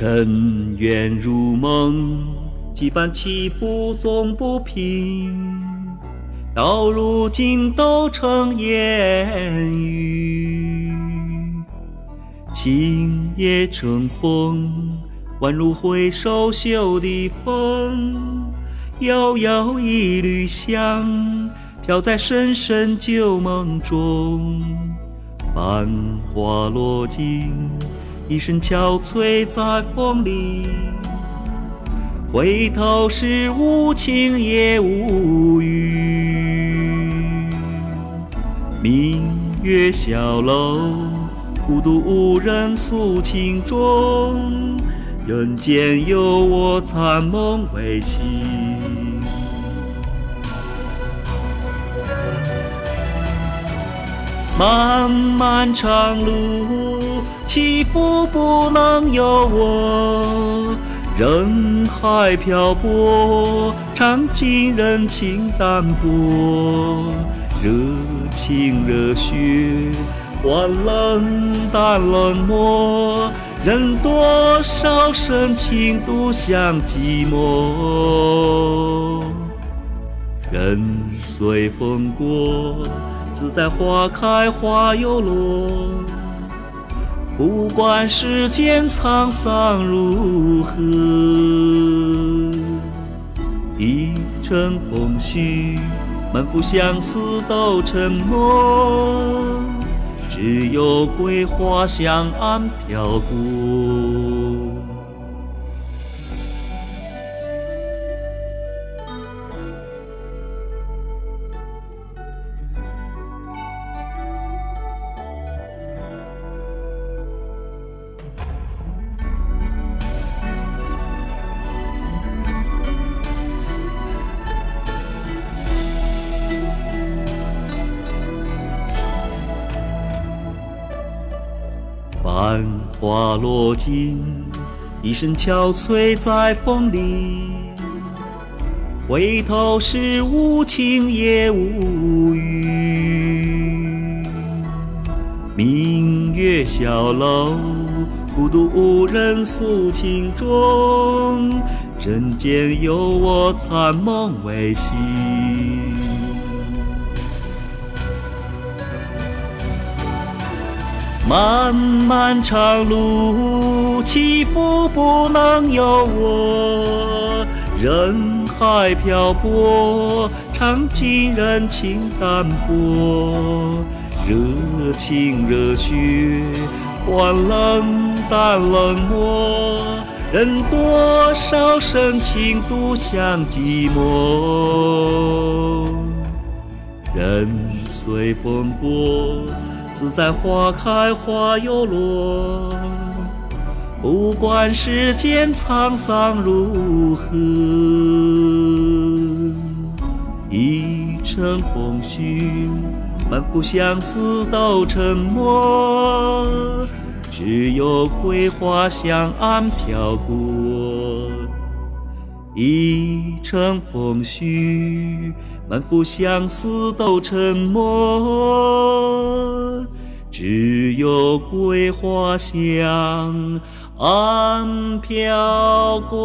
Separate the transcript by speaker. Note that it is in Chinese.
Speaker 1: 尘缘如梦，几番起伏总不平，到如今都成烟雨。情也成风，宛如挥手袖的风，遥遥一缕香，飘在深深旧梦中。繁华落尽。一身憔悴在风里，回头时无情也无语。明月小楼，孤独无人诉情衷，人间有我残梦未醒。漫漫长路，起伏不能由我。人海漂泊，尝尽人情淡薄。热情热血，换冷淡冷漠。任多少深情独向寂寞。人随风过。自在花开花又落，不管世间沧桑如何，一城风絮，满腹相思都沉默，只有桂花香暗飘过。花落尽，一身憔悴在风里。回头时无情也无语。明月小楼，孤独无人诉情衷。人间有我残梦未醒。漫漫长路，起伏不能由我。人海漂泊，尝尽人情淡薄。热情热血，换冷淡冷漠。任多少深情独向寂寞。人随风过。自在花开花又落，不管世间沧桑如何，一程风絮，满腹相思都沉默，只有桂花香暗飘过。一城风絮，满腹相思都沉默。只有桂花香暗飘过。